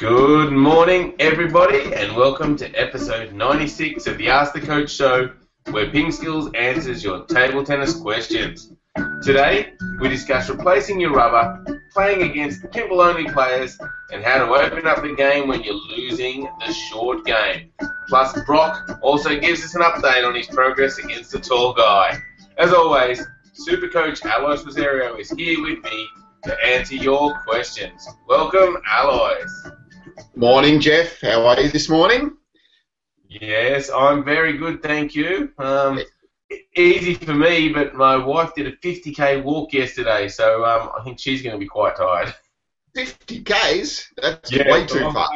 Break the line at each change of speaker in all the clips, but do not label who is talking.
Good morning, everybody, and welcome to episode 96 of the Ask the Coach show, where Ping Skills answers your table tennis questions. Today, we discuss replacing your rubber, playing against pimple only players, and how to open up the game when you're losing the short game. Plus, Brock also gives us an update on his progress against the tall guy. As always, Super Coach Alois Rosario is here with me to answer your questions. Welcome, Alois.
Morning, Jeff. How are you this morning?
Yes, I'm very good, thank you. Um, easy for me, but my wife did a 50k walk yesterday, so um, I think she's going to be quite tired.
50 k's? That's yeah, way too far.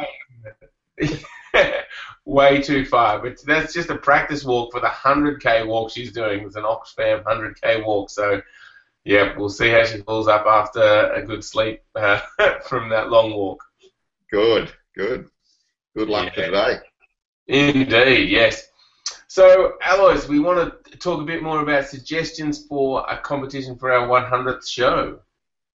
way too far, but that's just a practice walk for the 100k walk she's doing. It's an Oxfam 100k walk, so yeah, we'll see how she pulls up after a good sleep uh, from that long walk.
Good, good. Good luck yeah. today.
Indeed, yes. So, Alois, we want to talk a bit more about suggestions for a competition for our 100th show.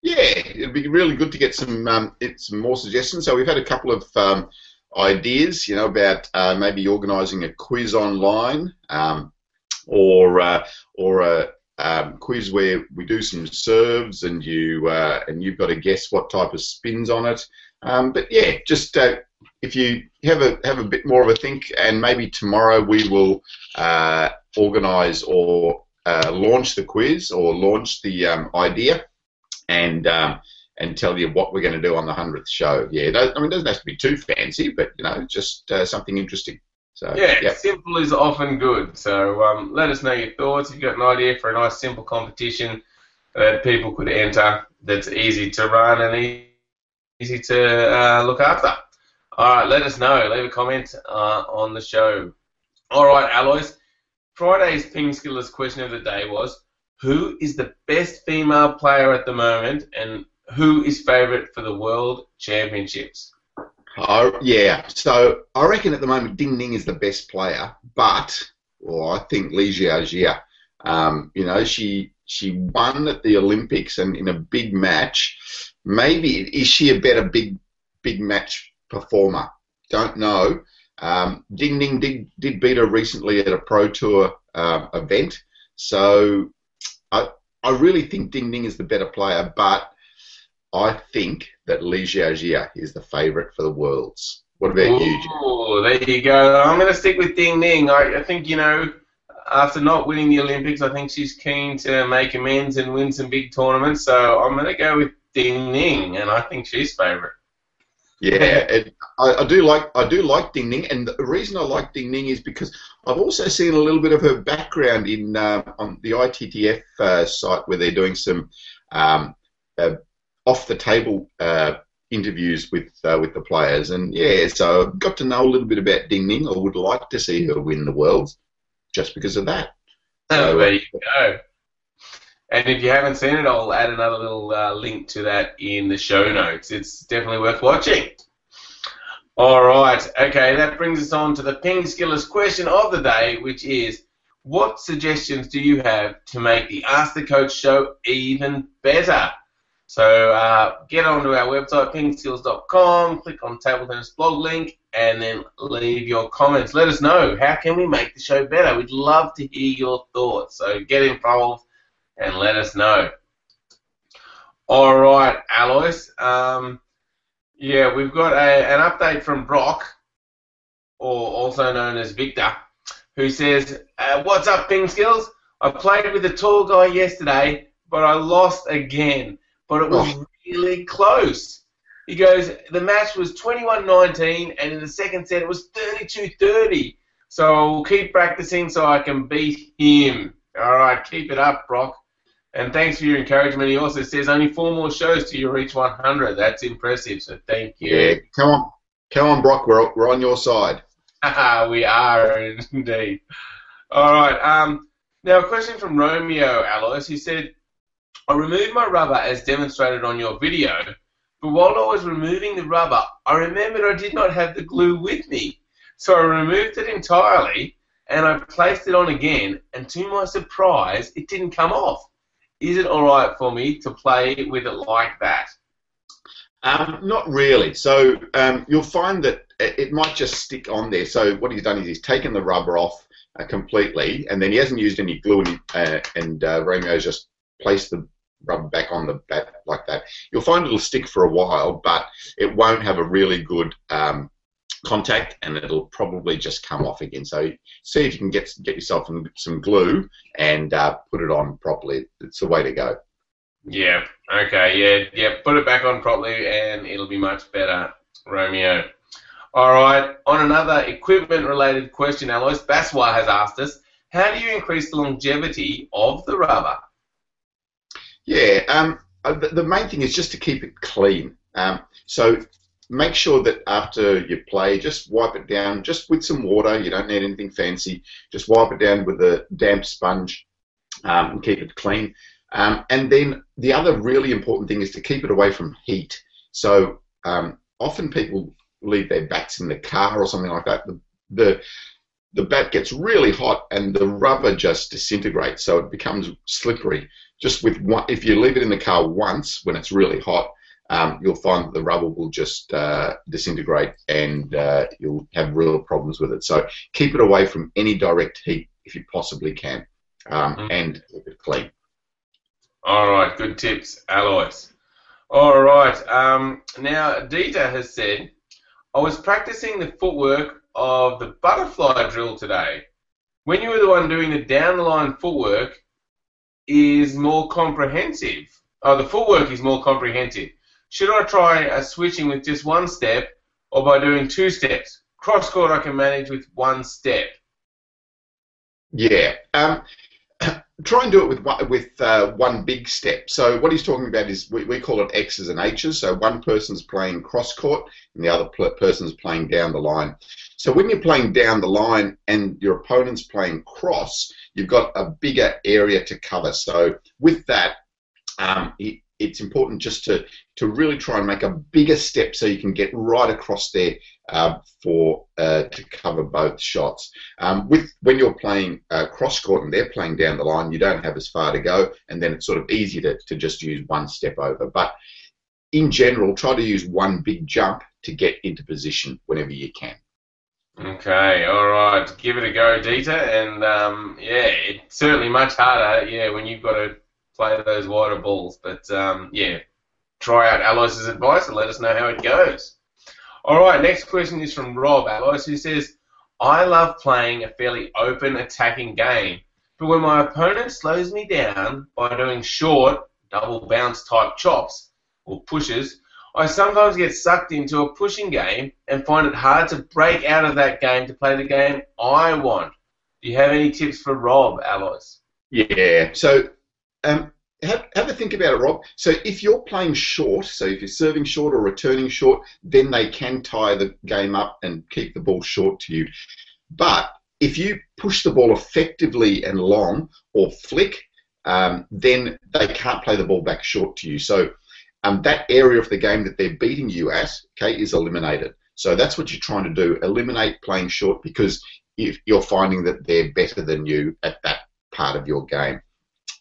Yeah, it'd be really good to get some um, some more suggestions. So we've had a couple of um, ideas, you know, about uh, maybe organising a quiz online, um, or uh, or a um, quiz where we do some serves and you uh, and you've got to guess what type of spins on it. Um, but yeah, just uh, if you have a have a bit more of a think, and maybe tomorrow we will uh, organise or uh, launch the quiz or launch the um, idea, and um, and tell you what we're going to do on the hundredth show. Yeah, I mean, it doesn't have to be too fancy, but you know, just uh, something interesting. So
yeah, yep. simple is often good. So um, let us know your thoughts. If you've got an idea for a nice simple competition that people could enter, that's easy to run and easy to uh, look after. All right, let us know. Leave a comment uh, on the show. All right, Alois. Friday's Ping Skillers question of the day was, who is the best female player at the moment and who is favourite for the World Championships?
Oh, yeah. So I reckon at the moment Ding Ning is the best player, but well, I think Li Jiajia. Um, you know, she she won at the Olympics and in a big match. Maybe is she a better big big match performer? Don't know. Um, Ding Ning did did beat her recently at a pro tour uh, event, so I I really think Ding Ning is the better player, but I think that Li Jiajia is the favourite for the Worlds. What about Ooh, you?
Oh, there you go. I'm going to stick with Ding Ning. I, I think, you know, after not winning the Olympics, I think she's keen to make amends and win some big tournaments. So I'm going to go with Ding Ning, and I think she's favourite.
Yeah, it, I, I, do like I do like Ding Ning, and the reason I like Ding Ning is because I've also seen a little bit of her background in uh, on the ITTF uh, site where they're doing some um, uh, off the table uh, interviews with uh, with the players, and yeah, so I've got to know a little bit about Ding Ning. I would like to see her win the Worlds just because of that.
Oh, there you go. And if you haven't seen it, I'll add another little uh, link to that in the show notes. It's definitely worth watching. All right, okay, that brings us on to the Ping Skillers question of the day, which is what suggestions do you have to make the Ask the Coach show even better? So uh, get onto our website, pingskills.com, click on Table Tennis blog link, and then leave your comments. Let us know how can we make the show better. We'd love to hear your thoughts. So get involved and let us know. All right, Alois. Um, yeah, we've got a, an update from Brock, or also known as Victor, who says, uh, "What's up, Ping Skills? I played with the tall guy yesterday, but I lost again." but it was oh. really close. He goes, the match was 21-19, and in the second set it was 32-30. So I'll keep practicing so I can beat him. All right, keep it up, Brock. And thanks for your encouragement. He also says only four more shows till you reach 100. That's impressive. So thank you.
Yeah, come on, come on, Brock. We're we're on your side.
we are indeed. All right. Um. Now a question from Romeo Alois. He said, I removed my rubber as demonstrated on your video, but while I was removing the rubber, I remembered I did not have the glue with me. So I removed it entirely and I placed it on again, and to my surprise, it didn't come off. Is it alright for me to play with it like that?
Um, not really. So um, you'll find that it might just stick on there. So what he's done is he's taken the rubber off uh, completely, and then he hasn't used any glue, and, uh, and uh, Romeo's just placed the rubber back on the bat like that. You'll find it'll stick for a while, but it won't have a really good um, contact, and it'll probably just come off again. So see if you can get get yourself some, some glue and uh, put it on properly. It's the way to go.
Yeah. Okay. Yeah. Yeah. Put it back on properly, and it'll be much better, Romeo. All right. On another equipment-related question, Alois Baswa has asked us, how do you increase the longevity of the rubber?
Yeah. Um, uh, the, the main thing is just to keep it clean. Um, so make sure that after you play, just wipe it down just with some water. You don't need anything fancy. Just wipe it down with a damp sponge um, and keep it clean. Um, and then the other really important thing is to keep it away from heat. So um, often people leave their bats in the car or something like that. The, the the bat gets really hot and the rubber just disintegrates, so it becomes slippery. Just with one, if you leave it in the car once when it's really hot, um, you'll find that the rubber will just uh, disintegrate and uh, you'll have real problems with it. So keep it away from any direct heat if you possibly can, um, mm. and keep it clean.
All right, good tips, Alois. All right, um, now Dieter has said, I was practicing the footwork of the butterfly drill today. When you were the one doing the down the line footwork, is more comprehensive. Oh, the footwork is more comprehensive. Should I try a switching with just one step, or by doing two steps? Cross court I can manage with one step.
Yeah. Um, try and do it with one, with uh, one big step. So what he's talking about is we, we call it X's and H's. So one person's playing cross court and the other person's playing down the line. So when you're playing down the line and your opponent's playing cross, you've got a bigger area to cover. So with that, um, it's important just to, to really try and make a bigger step so you can get right across there uh, for uh, to cover both shots. Um, with when you're playing uh, cross court and they're playing down the line, you don't have as far to go, and then it's sort of easy to, to just use one step over. But in general, try to use one big jump to get into position whenever you can.
Okay, all right, give it a go, Dieter, and um, yeah, it's certainly much harder, yeah, when you've got to play those wider balls. But um, yeah, try out Alois's advice and let us know how it goes. All right, next question is from Rob Alois, who says, I love playing a fairly open attacking game, but when my opponent slows me down by doing short, double bounce type chops or pushes, I sometimes get sucked into a pushing game and find it hard to break out of that game to play the game I want. Do you have any tips for Rob, Alois?
Yeah, so um, have, have a think about it, Rob. So if you're playing short, so if you're serving short or returning short, then they can tie the game up and keep the ball short to you. But if you push the ball effectively and long or flick, um, then they can't play the ball back short to you. So um, that area of the game that they're beating you at, okay, is eliminated. So that's what you're trying to do: eliminate playing short because if you're finding that they're better than you at that part of your game.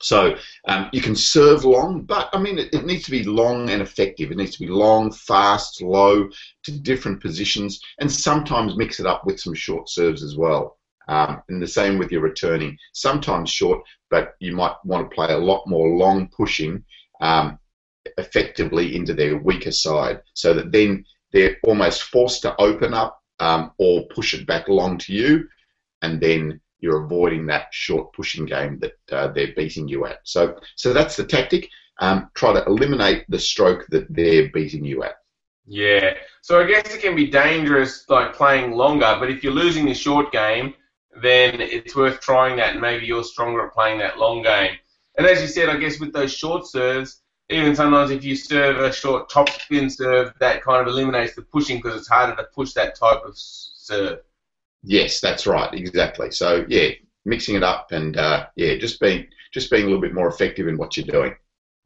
So um, you can serve long, but I mean, it, it, needs to be long and effective. It needs to be long, fast, low, to different positions, and sometimes mix it up with some short serves as well. Um, and the same with your returning. Sometimes short, but you might want to play a lot more long pushing um, effectively into their weaker side, so that then they're almost forced to open up um, or push it back long to you, and then you're avoiding that short pushing game that uh, they're beating you at. So, so that's the tactic. Um, try to eliminate the stroke that they're beating you at.
Yeah. So I guess it can be dangerous, like playing longer. But if you're losing the short game, then it's worth trying that, and maybe you're stronger at playing that long game. And as you said, I guess with those short serves, even sometimes if you serve a short top spin serve, that kind of eliminates the pushing because it's harder to push that type of serve.
Yes, that's right, exactly. So yeah, mixing it up and uh, yeah, just being just being a little bit more effective in what you're doing.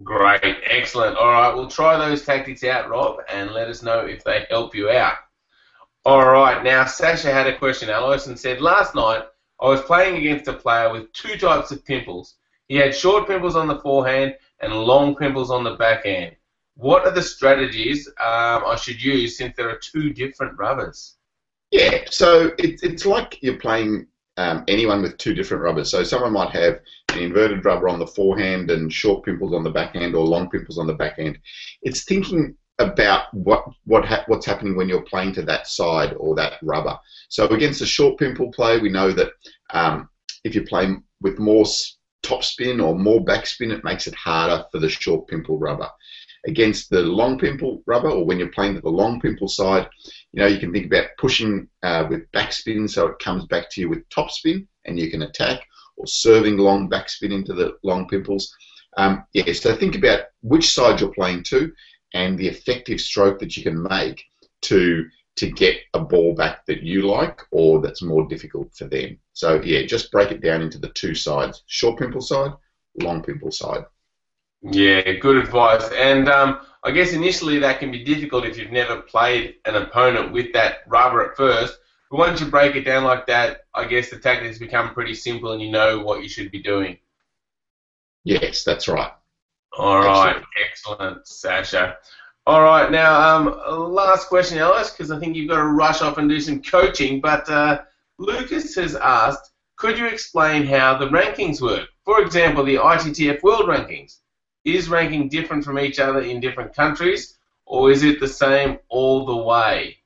Great, excellent. All right, we'll try those tactics out, Rob, and let us know if they help you out. All right, now Sasha had a question, Alois, and said last night I was playing against a player with two types of pimples. He had short pimples on the forehand and long pimples on the backhand. what are the strategies um, I should use since there are two different rubbers?
Yeah, so it, it's like you're playing um, anyone with two different rubbers. So someone might have an inverted rubber on the forehand and short pimples on the backhand, or long pimples on the backhand. It's thinking about what what ha- what's happening when you're playing to that side or that rubber. So against a short pimple play, we know that um, if you play with more topspin or more backspin, it makes it harder for the short pimple rubber. Against the long pimple rubber, or when you're playing to the long pimple side, you know you can think about pushing uh, with backspin so it comes back to you with topspin and you can attack, or serving long backspin into the long pimples. Um, yeah, so think about which side you're playing to and the effective stroke that you can make to to get a ball back that you like or that's more difficult for them. So yeah, just break it down into the two sides: short pimple side, long pimple side.
Yeah, good advice. And um, I guess initially that can be difficult if you've never played an opponent with that rubber at first. But once you break it down like that, I guess the tactics become pretty simple and you know what you should be doing.
Yes, that's right.
All right, excellent, Sasha. All right, now um, last question, Alois, because I think you've got to rush off and do some coaching. But uh, Lucas has asked, could you explain how the rankings work? For example, the ITTF World Rankings. Is ranking different from each other in different countries, or is it the same all the way?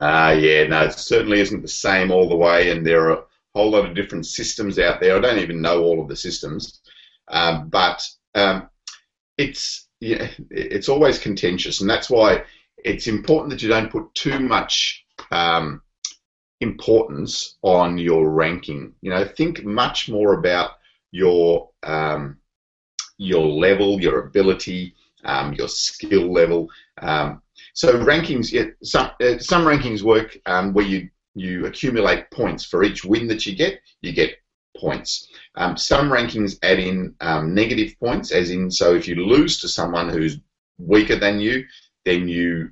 Ah, uh, yeah, no, it certainly isn't the same all the way, and there are a whole lot of different systems out there. I don't even know all of the systems, um, but um, it's yeah, it's always contentious, and that's why it's important that you don't put too much um, importance on your ranking. You know, think much more about your um, your level, your ability, um, your skill level. Um, so rankings, yeah, some uh, some rankings work um, where you you accumulate points for each win that you get. You get points. Um, some rankings add in um, negative points, as in, so if you lose to someone who's weaker than you, then you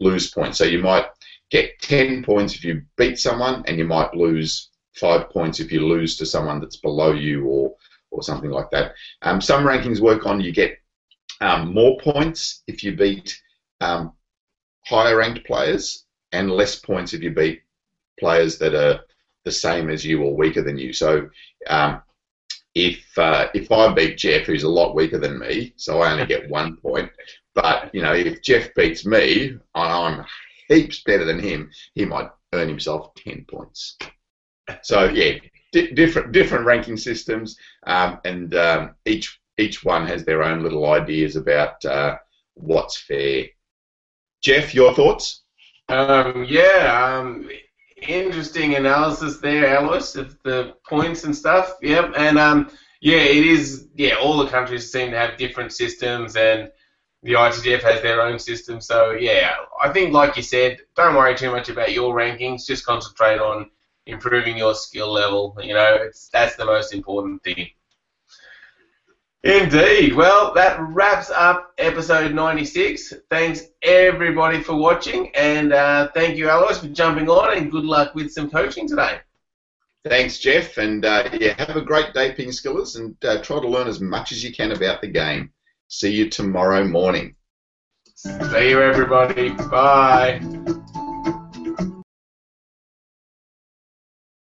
lose points. So you might get 10 points if you beat someone, and you might lose 5 points if you lose to someone that's below you or, or something like that. Um, some rankings work on you get um, more points if you beat um, higher ranked players, and less points if you beat players that are the same as you or weaker than you. So um, if uh, if I beat Jeff, who's a lot weaker than me, so I only get one point. But you know, if Jeff beats me, and I'm heaps better than him, he might earn himself ten points. So yeah, di- different different ranking systems, um, and um, each each one has their own little ideas about uh, what's fair. Jeff, your thoughts?
Um, yeah, um, interesting analysis there, Alois, of the points and stuff. Yep, and um, yeah, it is. Yeah, all the countries seem to have different systems, and the ITTF has their own system. So yeah, I think, like you said, don't worry too much about your rankings. Just concentrate on improving your skill level. You know, it's that's the most important thing. Indeed. Well, that wraps up episode 96. Thanks everybody for watching, and uh, thank you, Alois, for jumping on, and good luck with some coaching today.
Thanks, Jeff, and uh, yeah, have a great day, Ping Skillers, and uh, try to learn as much as you can about the game. See you tomorrow morning.
See you, everybody. Bye.